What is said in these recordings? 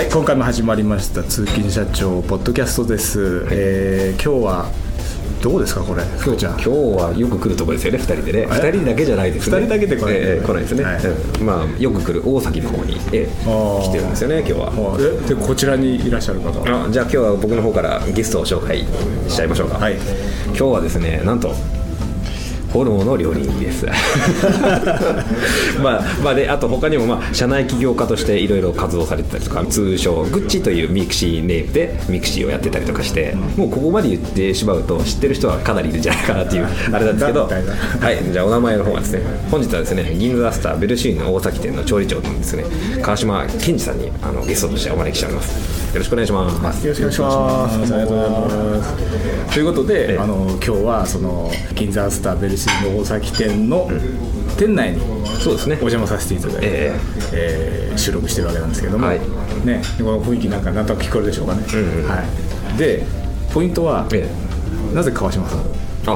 はい今回も始まりました通勤社長ポッドキャストです、えー今日はどうですかこれ福ちゃん。今日はよく来るところですよね2人でね。え？2人だけじゃないですね。二人だけで来ない？ええ来ないですね、はい。うんまあよく来る大崎の方に、えー来てるんですよね今日は。えでこちらにいらっしゃる方は？あじゃあ今日は僕の方からゲストを紹介しちゃいましょうか、はい。今日はですねなんとホルモンの料理人です。まあまあであと他にもまあ社内起業家としていろいろ活動されてたりとか通称グッチというミクシーネームでミクシーをやってたりとかしてもうここまで言ってしまうと知ってる人はかなりいるんじゃないかなっていうあれなんですけどはい。じゃあお名前の方はですね本日はですね銀座スターベルシーヌ大崎店の調理長のですね川島健二さんにあのゲストとしてお招きしております。よろしくお願いします。よろしくお願いします。ありがとうございます。ということで、ええあの今日はその銀座スターベルシーの大崎店の店内にそうですね。お邪魔させていただいて、ええ。ー収録してるわけなんですけども、はい。ねこの雰囲気なんかなんとなく聞こえるでしょうかね。はい。でポイントは、えなぜ川島さん？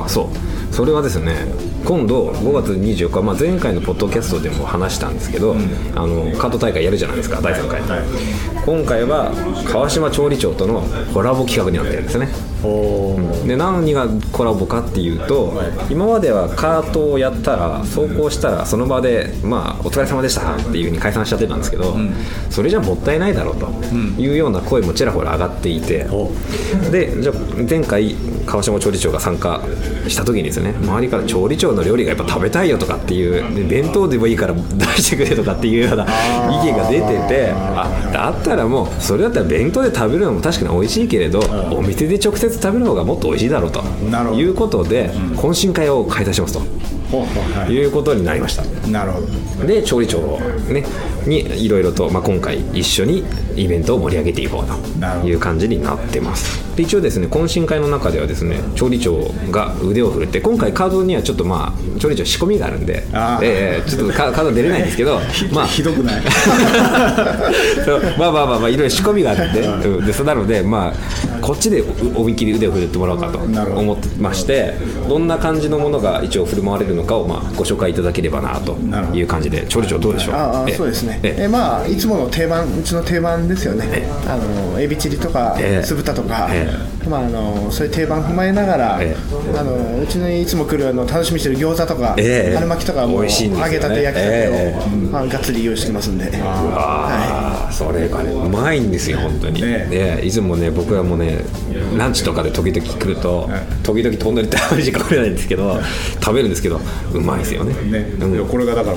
あそう。それはですね今度5月24日、まあ、前回のポッドキャストでも話したんですけど、あのカート大会やるじゃないですか第3回、はい。今回は川島調理長とのコラボ企画になってるんですねで何がコラボかっていうと、今まではカートをやったら走行したらその場で「まあお疲れ様でした」っていうふうに解散しちゃってたんですけど、それじゃもったいないだろうと。いうような声もちらほら上がっていて、お。でじゃあ前回川島調理長が参加した時にですね周りから調理長の料理がやっぱ食べたいよとかっていうで弁当でもいいから出してくれとかっていうような意見が出ててあだったらもうそれだったら弁当で食べるのも確かに美味しいけれどお店で直接食べる方がもっと美味しいだろうということで懇親会を開催しますとい。いうことになりました。なるほど。で調理長、ね、にいろいろと、まあ、今回一緒にイベントを盛り上げていこうという感じになってます。で一応ですね懇親会の中ではですね調理長が腕を振るって今回カードにはちょっとまあ調理長仕込みがあるんでえーちょっとカ カード出れないんですけどまあ。ひどくない？まあまあまあまあいろいろ仕込みがあるんで,、うん、でそうなのでまあこっちでお思いっきり腕を振るってもらおうかと思ってましてどんな感じのものが一応振る舞われるのかをまあご紹介いただければなという感じで調理長どうでしょう？ああえそうですね。ええ。まあいつもの定番うちの定番ですよね。あのエビチリとかええ。酢豚とかえまああのそういう定番踏まえながらえあのうちのいつも来るあの楽しみにしてる餃子とかええ。春巻きとかもね。揚げたて焼きたてえをまあがっつり用意してますんで。ああそれがねうまいんですよ本当に。ねねいつもね僕はもうねランチとかで時々来ると時々飛んでるってあまり時間かけないんですけど食べるんですけどうまいですよね。ね、うん。これがだから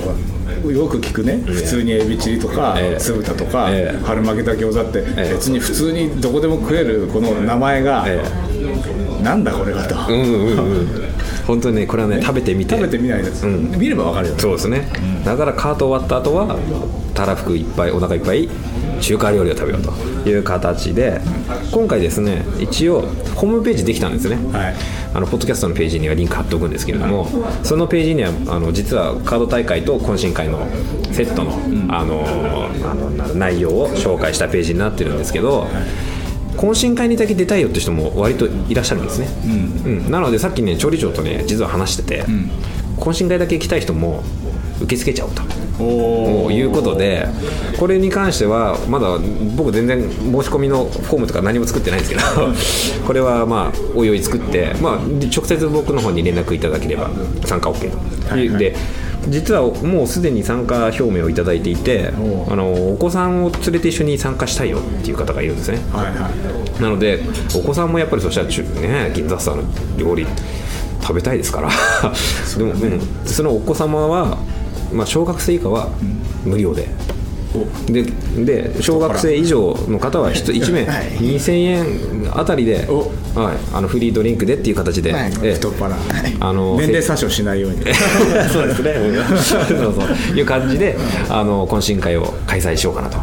よく聞くね。普通にエビチリとかええ。酢豚とかええ。春巻きだ餃子ってええ。別に普通にどこでも食えるこの名前がえなんだこれがと。うんうんうん。本当にねこれはね食べてみて。食べてみないです。見ればわかるよね。そうですね、だからカート終わった後はたらふくいっぱいお腹いっぱい中華料理を食べようという形で今回ですね一応ホームページできたんですね、はいあのポッドキャストのページにはリンク貼っておくんですけれども、そのページにはあの実はカード大会と懇親会のセットの,、あのあのな内容を紹介したページになってるんですけど、懇親会にだけ出たいよって人も割といらっしゃるんですね、うん。なのでさっきね調理長とね実は話してて、懇親会だけ行きたい人も受け付けちゃおうと。おということでこれに関してはまだ僕全然申し込みのフォームとか何も作ってないんですけど これはまあおいおい作って、まあ、直接僕の方に連絡いただければ参加 OK と、はいはい。で実はもうすでに参加表明をいただいていておあのお子さんを連れて一緒に参加したいよっていう方がいるんですね。はいはい。なのでお子さんもやっぱりそしたらね銀座スターの料理食べたいですから。でも、うん。そのお子様は、まあ、小学生以下は無料で。でで小学生以上の方は 1, 名。はい。2000円あたりで、お。はい、あのフリードリンクでっていう形で、はい。ええ。太っ腹。あの年齢詐称しないように。そうですね。そうそう。いう感じであの懇親会を開催しようかなと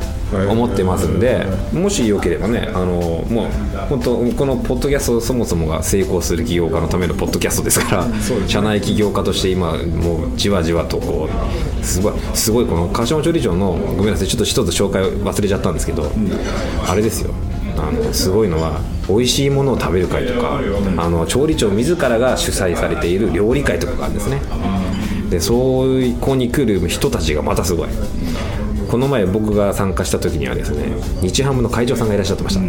思ってますんで、もしよければね、あのもう本当このポッドキャストそもそもが成功する起業家のためのポッドキャストですから、社内起業家として今もうじわじわとこうすごいすごいこの川島調理長のごめんなさいちょっと一つ紹介忘れちゃったんですけど、あれですよ。あのすごいのは美味しいものを食べる会とかあの調理長自らが主催されている料理会とかがあるんですね。でそういう子に来る人たちがまたすごいこの前僕が参加した時にはですね日ハムの会長さんがいらっしゃってました、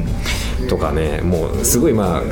とかねもうすごいまあ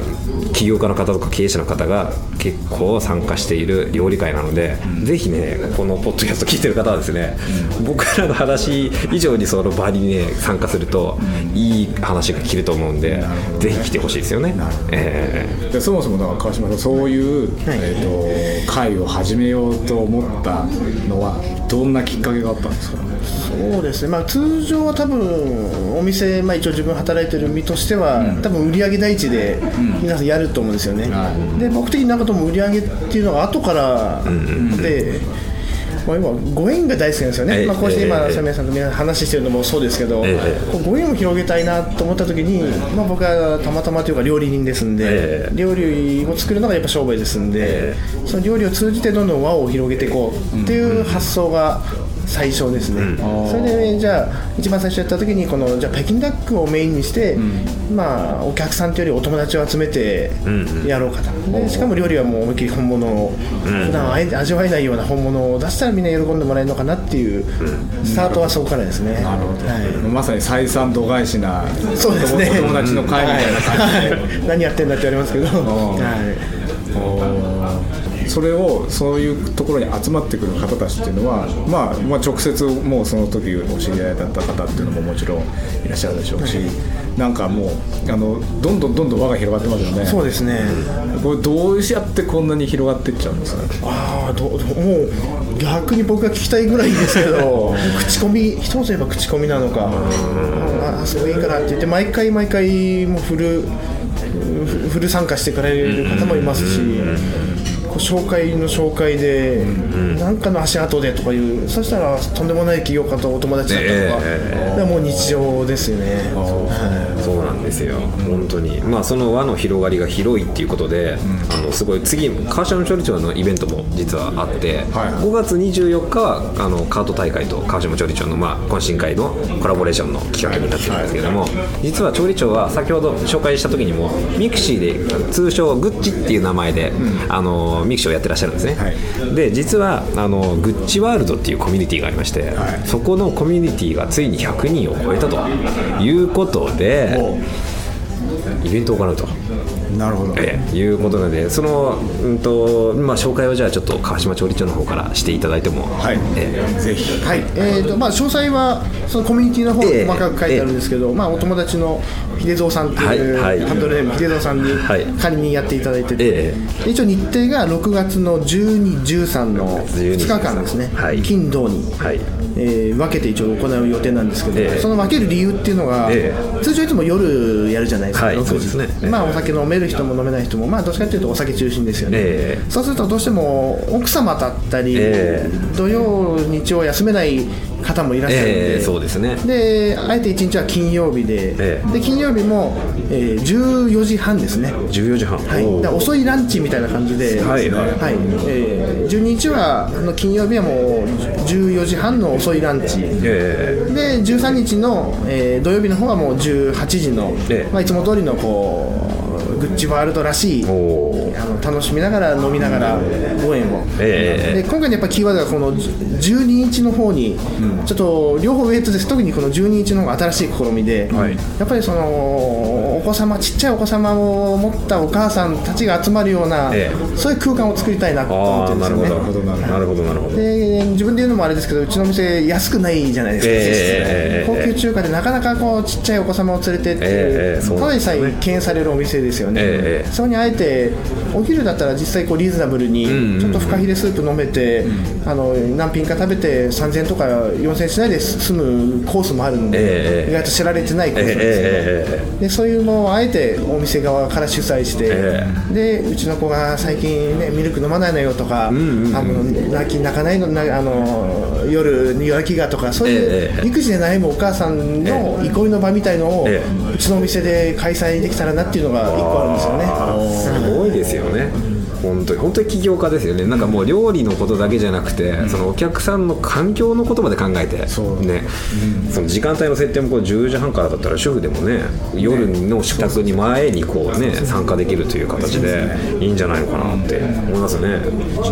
起業家の方とか経営者の方が結構参加している料理会なので、ぜひねこのポッドキャスト聞いてる方はですね、僕らの話以上にその場にね参加すると、いい話が聞けると思うんでぜひ来てほしいですよね。えーでそもそもだから川島さんそういう、えー、と会を始めようと思ったのはどんなきっかけがあったんですかそうですね、まあ、通常は多分お店、まあ、一応自分働いてる身としては、多分売上第一で皆さんやると思うんですよね、で僕的になんかとも売上っていうのが後からで、まあ、今ご縁が大好きなんですよね、ええまあ、こうして今ええ。サミヤさんと皆さん話してるのもそうですけど、ご縁を広げたいなと思った時に、まあ、僕はたまたまというか料理人ですんで、ええ。料理を作るのがやっぱ商売ですんで、その料理を通じてどんどん輪を広げていこうっていう発想が最初ですね、それでじゃあ一番最初やった時にこのじゃあ北京ダックをメインにして、まあお客さんというよりお友達を集めてやろうかと、でしかも料理はもう思いっきり本物を、普段あえて味わえないような本物を出したらみんな喜んでもらえるのかなっていうスタートはそこからですね、はい。まさに採算度外視なそうですね。お友達の会みたいな感じで、はい。何やってんだって言われますけど、はいそれをそういうところに集まってくる方たちっていうのは、まあ、まあ直接もうその時お知り合いだった方っていうのももちろんいらっしゃるでしょうし、なんかもうあのどんどんどんどん輪が広がってますよね。そうですね。これどうやってこんなに広がっていっちゃうんですか？ああどうどうもう逆に僕が聞きたいぐらいですけど 口コミ一つ言えば口コミなのか。ああそういいからって言って毎回毎回もうフルフフル参加してくれる方もいますし紹介の紹介で何かの足跡でとかいうそしたらとんでもない起業家とお友達だったとか、えでもう日常ですよね、はい。そうなんですよ、本当に、まあ、その輪の広がりが広いっていうことで、あのすごい次、川島調理長のイベントも実はあって、はい。5月24日はあのカート大会と川島調理長の、まあ、懇親会のコラボレーションの企画になってるんですけども、実は調理長は先ほど紹介した時にも、ミクシーで通称グッチっていう名前で、あのミクシーをやってらっしゃるんですね。はい。で実はあのグッチワールドっていうコミュニティがありまして、そこのコミュニティがついに100人を超えたということでイベントを行うと。なるほど。ええいうことなのでその、うんとまあ、紹介をじゃあちょっと川島調理長の方からしていただいても、はい。ええ。ぜひ。はい。えーとまあ、詳細はそのコミュニティの方細かく書いてあるんですけど、まあ、お友達の秀蔵さんっていう、はいはい。ハンドルネーム秀蔵さんにはい。仮にやっていただいてて、一応日程が6月の12、13の2日間ですね、はい。金、土に、はい。えー分けて一応行う予定なんですけど、ええ。その分ける理由っていうのが、え通常いつも夜やるじゃないですか、はい6時。そうですね。ええ。まあ、お酒飲める人も飲めない人も、まあ、どっちかというとお酒中心ですよね、ええ。そうするとどうしても奥様だったり、え土曜、日曜休めない方もいらっしゃるんで、ええそうですね。であえて1日は金曜日で,、ええ。で金曜日も、えー14時半ですね。14時半、はい、だ遅いランチみたいな感じで、はいはい。えー12日はあの金曜日はもう14時半の遅いランチ、えで13日の、えー土曜日の方はもう18時の、ええ。まあ、いつも通りのこうグッチワールドらしいあの楽しみながら飲みながらご縁を、ええで今回のやっぱキーワードがこの12日の方に、ちょっと両方ウェイトです。特にこの12日の方が新しい試みで、はい。やっぱりそのお子様ちっちゃいお子様を持ったお母さんたちが集まるような、えそういう空間を作りたいなと思ってるんですなるほどなるほどなるほど。で自分で言うのもあれですけどうちの店安くないじゃないですか、ええ高級中華でなかなかこうちっちゃいお子様を連れてっていう、ただでさえ敬遠されるお店ですよね、ええそこにあえてお昼だったら実際こうリーズナブルにんうんちょっとフカヒレスープ飲めて、あの何品か食べて3000円とか4000円しないで済むコースもあるので、ええ意外と知られてないコースえなんですよ、ええでそういうのをあえてお店側から主催して、えでうちの子が最近、ね、ミルク飲まないのよとか、あの泣き泣かないのなあの夜に夜泣きがとかそういええう育児で悩むお母さんの憩いの場みたいのを、えうちのお店で開催できたらなっていうのが一個あるんですよね。すごいですよね本当に本当に起業家ですよね。なんかもう料理のことだけじゃなくて、そのお客さんの環境のことまで考えてそう。ね、その時間帯の設定もこう10時半からだったら主婦でもね夜の支度に前にこうね参加できるという形でいいんじゃないのかなって思いますね。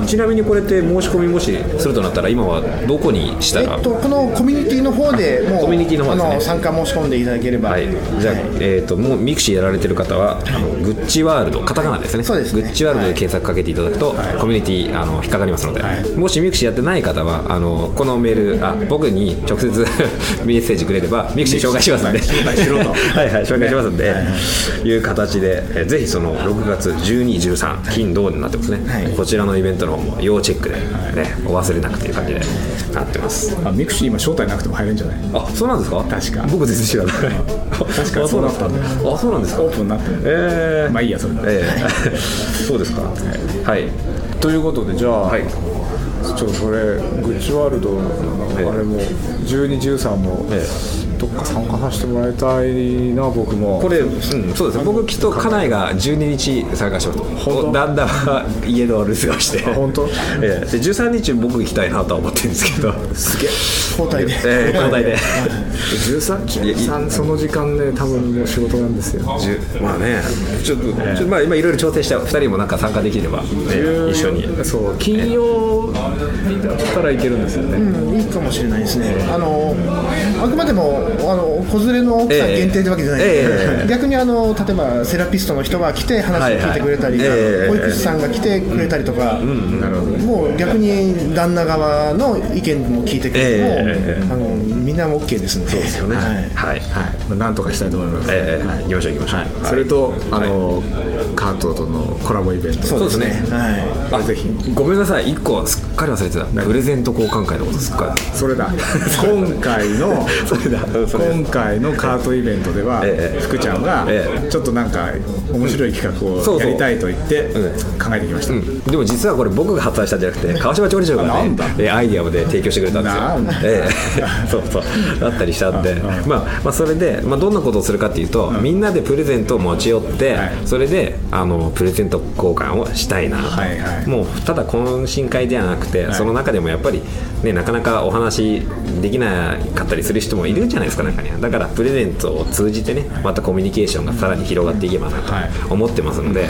ちちなみにこれって申し込みもしするとなったら今はどこにしたら、えっと、このコミュニティの方でもうコミュニティの方ですね。参加申し込んでいただければ、はい、じゃあ、えー、ともうミクシーやられてる方は、あのグッチワールドカタカナですね。そうですね。グッチワールドで検索かけていただくと、コミュニティあの引っかかりますので、もしミクシーやってない方はあのこのメールあ僕に直接 メッセージくれればミクシー紹介しますんで。紹介しろとはい。はい。紹介しますんで、い。う形で、えーぜひその6月12、13金土になってますね、はい。こちらのイベントの方も要チェックで、ねお忘れなくという感じでなってます。あミクシー今招待なくても入れるんじゃない？あそうなんですか？確か。僕全然知らない。確かそうだったんだあそうなんですか？オープンになってるえー、まあいいやそれええ そうですかはい。ということでじゃあ、はい。ちょっとこれグッチワールドのあええ。れも1213もえどっか参加させてもらいたいな僕も。これ、うん、そうですね。僕きっと家内が12日参加します本当？旦那は家の留守をして。あ本当？ええ。で13日僕行きたいなとは思ってるんですけど。すげえ。交代で、ええ交代で13 13その時間ね多分もう仕事なんですよ。まあね。ちょっと、ちょっとまあ今いろいろ調整して2人もなんか参加できれば、ね、一緒に。そう金曜日だったらいけるんですよね、うん、いいかもしれないですね、あのあくまでもあの子連れの奥さん限定ってわけじゃないんで、ええ。ええ逆にあの例えばセラピストの人が来て話を聞いてくれたり、はいはいええ保育士さんが来てくれたりとか、もう逆に旦那側の意見も聞いてくれても、ええあのみんな OK ですので、そうですよね、はい。はい。はい。まあ、なんとかしたいと思います、ええ行きましょう行きましょう、はい。それと、あのカートとのコラボイベントそうですね、はい。あぜひ。ごめんなさい。1個すっかり忘れてた。プレゼント交換会のことすっかりそれだ。今回の それだ。今回のカートイベントでは、ええ福ちゃんがええ。ちょっとなんか面白い企画をやりたいと言ってうん。考えてきました、うん。でも実はこれ僕が発案したんじゃなくて川島調理長がねアイディアで提供してくれたんですよ。なんだ。ええ。そうそう。だったりしたん。でまあまあそれでまあどんなことをするかっていうとみんなでプレゼントを持ち寄ってはい。それであのプレゼント交換をしたいな。とはいはい。もうただ懇親会ではなくてその中でもやっぱりねなかなかお話できなかったりする人もいるじゃないですか中には。だからプレゼントを通じてねまたコミュニケーションがさらに広がっていけばなとはい思ってますので、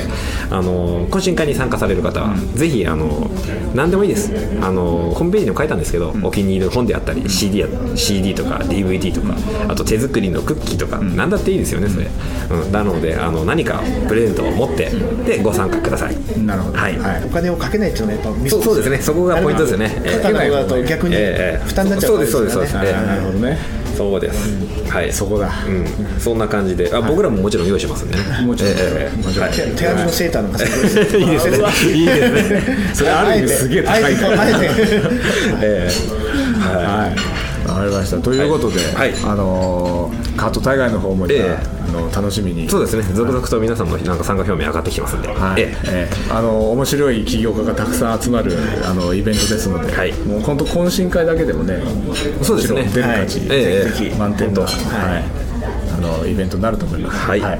あの懇親会に参加される方は、ぜひあの何でもいいです。あのホームページにも書いたんですけど、お気に入りの本であったり CD, や CD とか DVD とかあと手作りのクッキーとか、何だっていいですよねそれ、うん、なのであの何かプレゼントを持ってでご参加ください。なるほど。はい、はい。お金をかけないっていうのはやっぱそうですね。そこがポイントですよね。ええ。かけない方だと逆にええ負担になっちゃうそうですそうですそうです、からねええなるほどね。そうです、はい。そこだ。うん、そんな感じで。あ、僕らももちろん用意しますんでね。もちろん。ええええもちろん。はい。手手編みのセーターなんかすごい いいですね。いいですね。それある意味すげえ高いあえてあえて。ええ。ははい。わかりました。ということで、はい。あのーカート大会の方も今、ええ。あの楽しみに。い。そうですね。続々と皆さんのなんか参加表明上がってきてますんで。はい。ええ。えあの面白い起業家がたくさん集まるあのイベントですので、はい。もう本当懇親会だけでもねそうですね。もちろん出る価値、はい。ええぜひ満点の、本はい。あのイベントになると思います。はい。今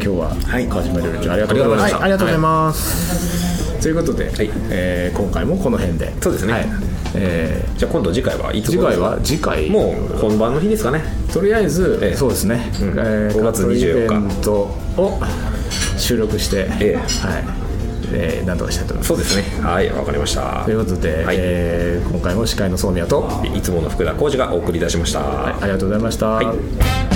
日ははい。川島料理長ありがとうございました。はいありがとうございます、ということで、はい。えー今回もこの辺で、そうですね。はいええじゃあ今度次回はいつー次回は？次回？もう本番の日ですかね。とりあえず、ええそうですね、んえー5月24日カートイベントを収録して、ええはいえー、なんとかしたいと思います。そうですね。はい、わかりましたと。いうことで、はいえー今回も司会の宗宮と、いつもの福田浩二がお送りいたしました。ありがとうございました。い